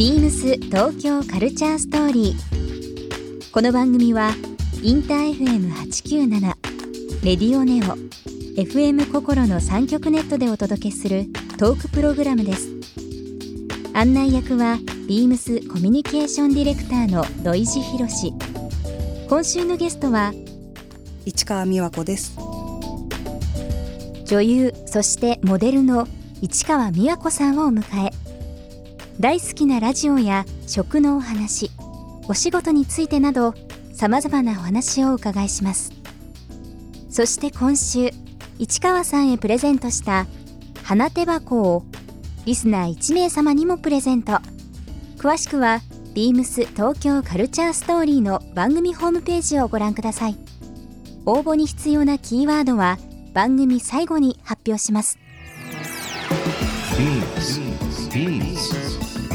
ビームス東京カルチャーストーリー。この番組はインター FM897 レディオネオ FM 心の三極ネットでお届けするトークプログラムです。案内役はビームスコミュニケーションディレクターの土井博志。今週のゲストは市川美和子です女優そしてモデルの市川美和子さんをお迎え大好きなラジオや食のお話お仕事についてなどさまざまなお話をお伺いします。そして今週市川さんへプレゼントした花手箱をリスナー1名様にもプレゼント。詳しくはビームス東京カルチャーストーリーの番組ホームページをご覧ください。応募に必要なキーワードは番組最後に発表します。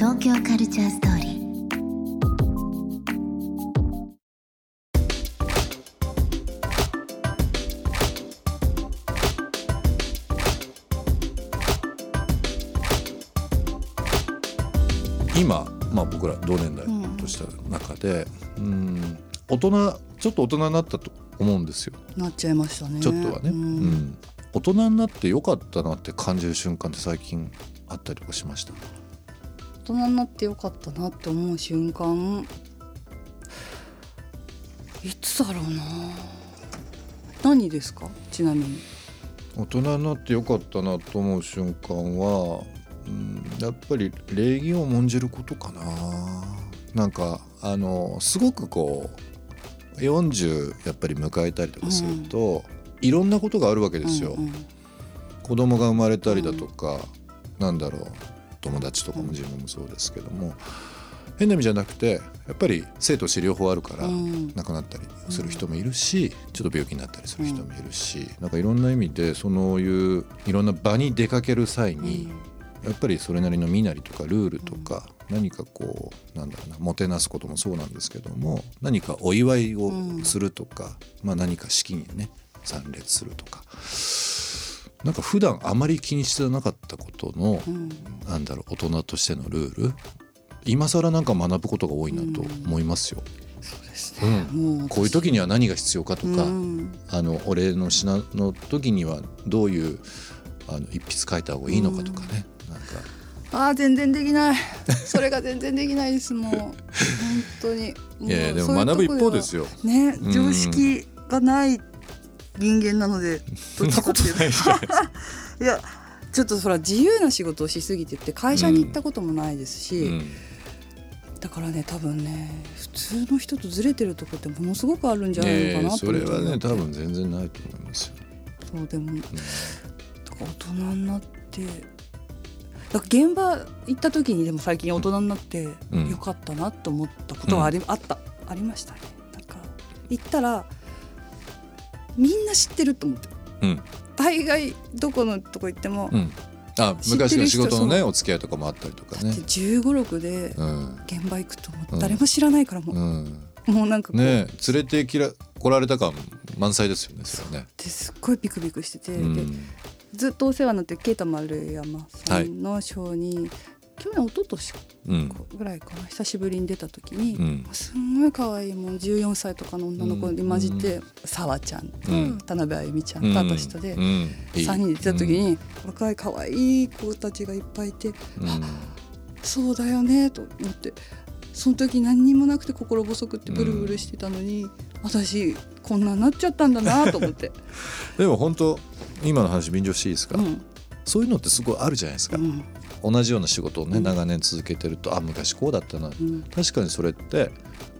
東京カルチャーストーリー今、まあ、僕ら同年代とした中で、うん、大人ちょっと大人になったと思うんですよ。なっちゃいましたね。ちょっとはね、ううん。ん大人になってよかったなって感じる瞬間って最近あったりとかしました？大人になってよかったなって思う瞬間いつだろうな。何ですか？ちなみに。大人になってよかったなと思う瞬間は、うん、やっぱり礼儀を重んじることかな。なんかあのすごくこう40やっぱり迎えたりとかすると、いろんなことがあるわけですよ。うんうん。子供が生まれたりだとか、なんだろう友達とかも自分もそうですけども、変な意味じゃなくてやっぱり生と死両方あるから、うん。亡くなったりする人もいるし、ちょっと病気になったりする人もいるし、なんかいろんな意味でそういういろんな場に出かける際に、やっぱりそれなりの身なりとかルールとか、何かこうなんだろうなもてなすこともそうなんですけども何かお祝いをするとか、まあ、何か式にね参列するとかなんか普段あまり気にしてなかったことの、なんだろう大人としてのルール今更なんか学ぶことが多いなと思いますよ。そうですうん。こういう時には何が必要かとか、うん。あのお礼の品の時にはどういうあの一筆書いた方がいいのかとかね、なんか。あー全然できない。それが全然できないですもう。本当に。いやでも学ぶ一方ですよ。ねうん常識がない人間なので そんなことない いやちょっとそら自由な仕事をしすぎてって会社に行ったこともないですし、うん。だからね多分ね普通の人とずれてるとこってものすごくあるんじゃないのかええなと思って。それはね多分全然ないと思いますよ。そうでもだから大人になってだから現場行った時にでも最近大人になってうん。よかったなと思ったことはあり,、あった。ありましたね。なんか行ったらみんな知ってると思って。うん。大概どこのとこ行っても、うん。あ昔の仕事のねお付き合いとかもあったりとかね。だって。1 5 6でうん。現場行くと誰も知らないからもう,、うん。もうなんかこう、ね連れてきら来られた感満載ですよねそれはね。です。っごいビクビクしてて、ずっとお世話になってるケイタ丸山さんのショーに、去年一昨年うん。ぐらいかな久しぶりに出た時に、うん。すんごい可愛いもう14歳とかの女の子に混じってさわ、ちゃんとうん。田辺あゆみちゃんと私とで、うん。いい。3人で出た時に、若い可愛い子たちがいっぱいいて、うん。そうだよねと思って。その時何にもなくて心細くってブルブルしてたのに、私こんなになっちゃったんだなと思って。でも本当今の話便乗していいですか、うん。そういうのってすごいあるじゃないですか、うん同じような仕事をね、うん。長年続けてるとあ昔こうだったな、うん。確かにそれって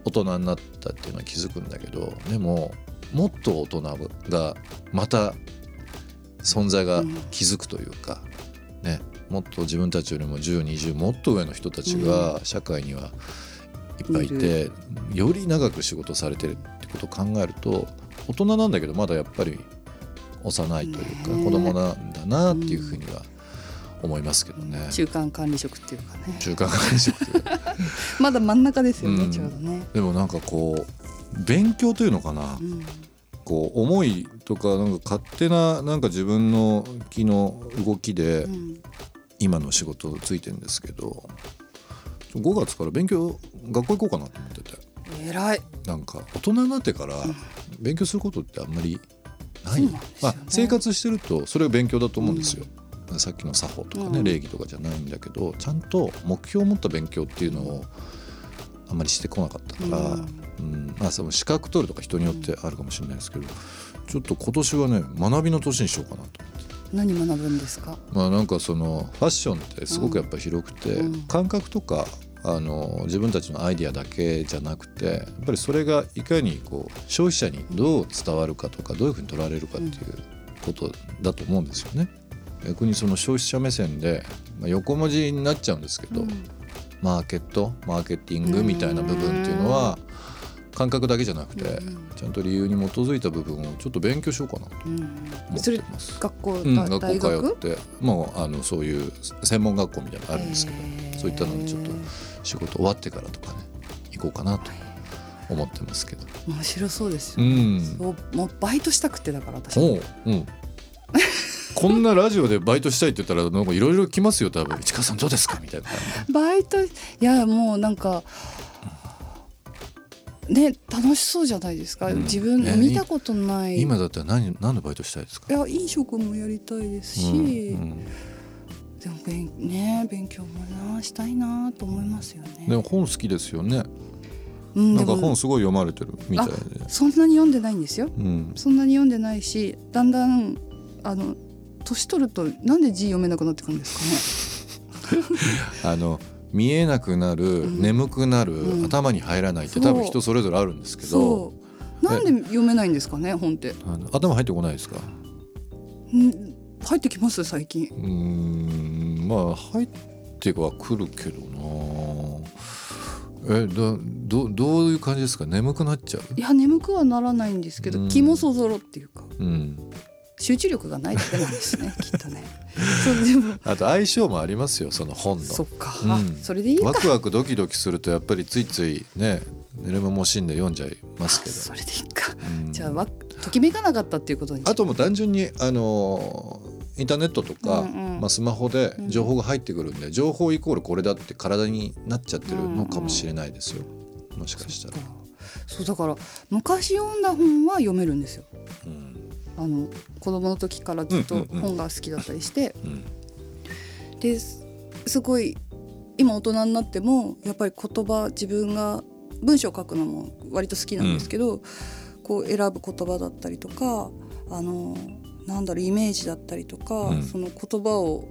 大人になったっていうのは気づくんだけどでももっと大人がまた存在が気づくというか、ねもっと自分たちよりも1020もっと上の人たちが社会にはいっぱいいて、より長く仕事されてるってことを考えると大人なんだけどまだやっぱり幼いというかね子供なんだなっていうふうには思いますけどね。中間管理職っていうかね。中間管理職。というかまだ真ん中ですよね、うん。ちょうどね、でもなんかこう勉強というのかな、うん。こう思いとかなんか勝手ななんか自分の気の動きでうん。今の仕事ついてるんですけど5月から勉強学校行こうかなと思ってて。偉い。なんか大人になってから勉強することってあんまりない、そうなんね。まあ、生活してるとそれが勉強だと思うんですよ、さっきの作法とかね、うん。礼儀とかじゃないんだけどちゃんと目標を持った勉強っていうのをあんまりしてこなかったから、うん。うん。まあ、その資格取るとか人によってあるかもしれないですけど、ちょっと今年はね学びの年にしようかなと。何学ぶんですか？まあなんかそのファッションってすごくやっぱ広くて、うん。感覚とかあの自分たちのアイディアだけじゃなくてやっぱりそれがいかにこう消費者にどう伝わるかとかどういうふうに取られるかっていうことだと思うんですよね。逆にその消費者目線で、まあ、横文字になっちゃうんですけど、マーケットマーケティングみたいな部分っていうのは感覚だけじゃなくて、うんちゃんと理由に基づいた部分をちょっと勉強しようかなとうん。思ってます。学校、うん、だ学？校通ってもうあのそういう専門学校みたいなのあるんですけど、そういったのにちょっと仕事終わってからとかね行こうかなと思ってますけど。面白そうですうよ、ん、そうもうバイトしたくてだから私。おううんこんなラジオでバイトしたいって言ったらなんかいろいろ来ますよ多分市川さんどうですか？みたいな。バイトいやもうなんかね楽しそうじゃないですか、うん。自分ね見たことない。今だったら何何のバイトしたいですか？いや飲食もやりたいですし、うんうん。でも勉,、ね、勉強もなしたいなと思いますよね。でも本好きですよね。うん、なんか本すごい読まれてるみたいで。そんなに読んでないんですよ。うん。そんなに読んでないしだんだんあの年取るとなんで字読めなくなってくるんです あの見えなくなる、ん。眠くなる、うん。頭に入らないって多分人それぞれあるんですけかね。どなんで読めないんですかね本って？頭入ってこないですか？ん？入ってきます最近。うーんまあ入ってはくるけどな。えだどどういう感じですか？眠くなっちゃう？いや眠くはならないんですけうん。ど気もそぞろっていうか。うん集中力がないだけなんですね きっとね。そうでも。あと相性もありますよその本の。そっか、うん。あそれでいいかワクワクドキドキするとやっぱりついついね寝る間も惜しんで読んじゃいますけどそれでいいか、うん。じゃあわときめかなかったっていうことに。あともう単純にあのーインターネットとか、うんうん。まあ、スマホで情報が入ってくるんで、情報イコールこれだって体になっちゃってるのかもしれないですよ、もしかしたら。そうだから昔読んだ本は読めるんですよ。うんあの子供の時からずっとうんうんうん。本が好きだったりして、うん。ですすごい今大人になってもやっぱり言葉自分が文章を書くのも割と好きなんですけど、こう選ぶ言葉だったりとかあのなんだろうイメージだったりとか、うん。その言葉を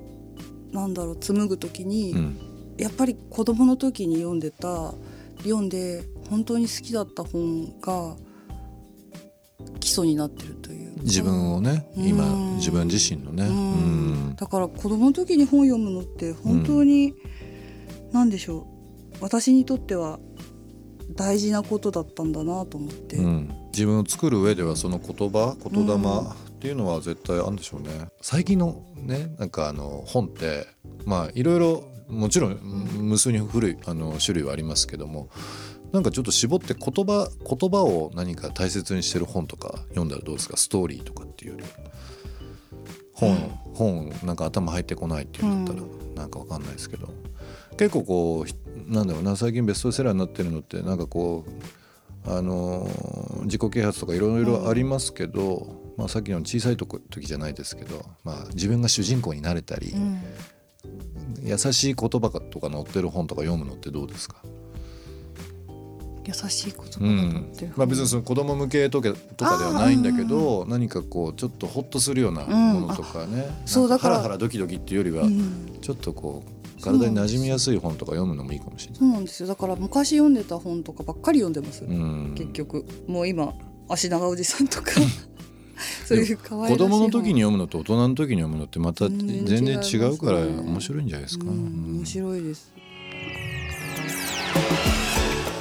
なんだろう紡ぐ時に、うん。やっぱり子供の時に読んでた読んで本当に好きだった本が基礎になってるというか自分をねうん。今自分自身のね、ううん。んだから子供の時に本読むのって本当に、なんでしょう。私にとっては大事なことだったんだなと思って、うん。自分を作る上ではその言葉言霊っていうのは絶対あるんでしょうね。最近のねなんかあの本ってまあいろいろもちろん無数に古いあの種類はありますけどもなんかちょっと絞って言葉言葉を何か大切にしてる本とか読んだらどうですか？ストーリーとかっていうより。本、本なんか頭入ってこないっていうんだったらなんかわかんないですけど。結構こうひなんだろうな最近ベストセラーになってるのってなんかこうあのー自己啓発とかいろいろありますけど、まあ、さっきの小さいとこ時じゃないですけど、まあ、自分が主人公になれたり、うん。優しい言葉とか載ってる本とか読むのってどうですか、優しい言葉がうん載ってる、まあ、別にその子供向けとかとかではないんだけど何かこうちょっとホッとするようなものとかね、なんそうだから。ハラハラドキドキっていうよりは、うん。ちょっとこう体に馴染みやすい本とか読むのもいいかもしれない。そうなんですよ。だから昔読んでた本とかばっかり読んでます、うん。結局。もう今足長おじさんとか。そういう可愛い子供の時に本読むのと大人の時に読むのってまた全全然違うから面白いんじゃないですか。うんうん。面白いです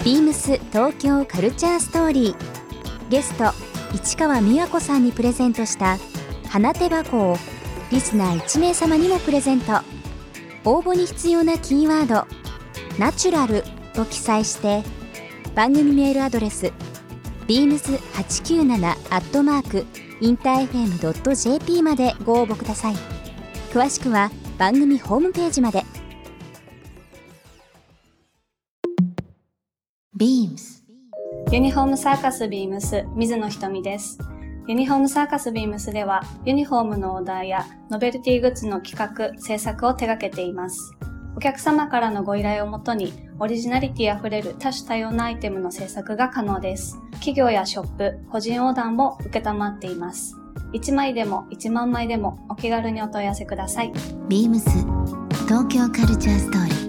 ビームス東京カルチャーストーリー。ゲスト市川美和子さんにプレゼントした花手箱をリスナー1名様にもプレゼント。応募に必要なキーワード「ナチュラル」と記載して番組メールアドレス beams897-infm.jp までご応募ください。詳しくは番組ホームページまで。BEAMS ユニフォームサーカスビームス水野ひとみです。ユニフォームサーカスビームスではユニフォームのオーダーやノベルティグッズの企画、制作を手掛けています。お客様からのご依頼をもとにオリジナリティあふれる多種多様なアイテムの制作が可能です。企業やショップ、個人オーダーも受けたまっています。1枚でも1万枚でもお気軽にお問い合わせください。BEAMS 東京カルチャーストーリー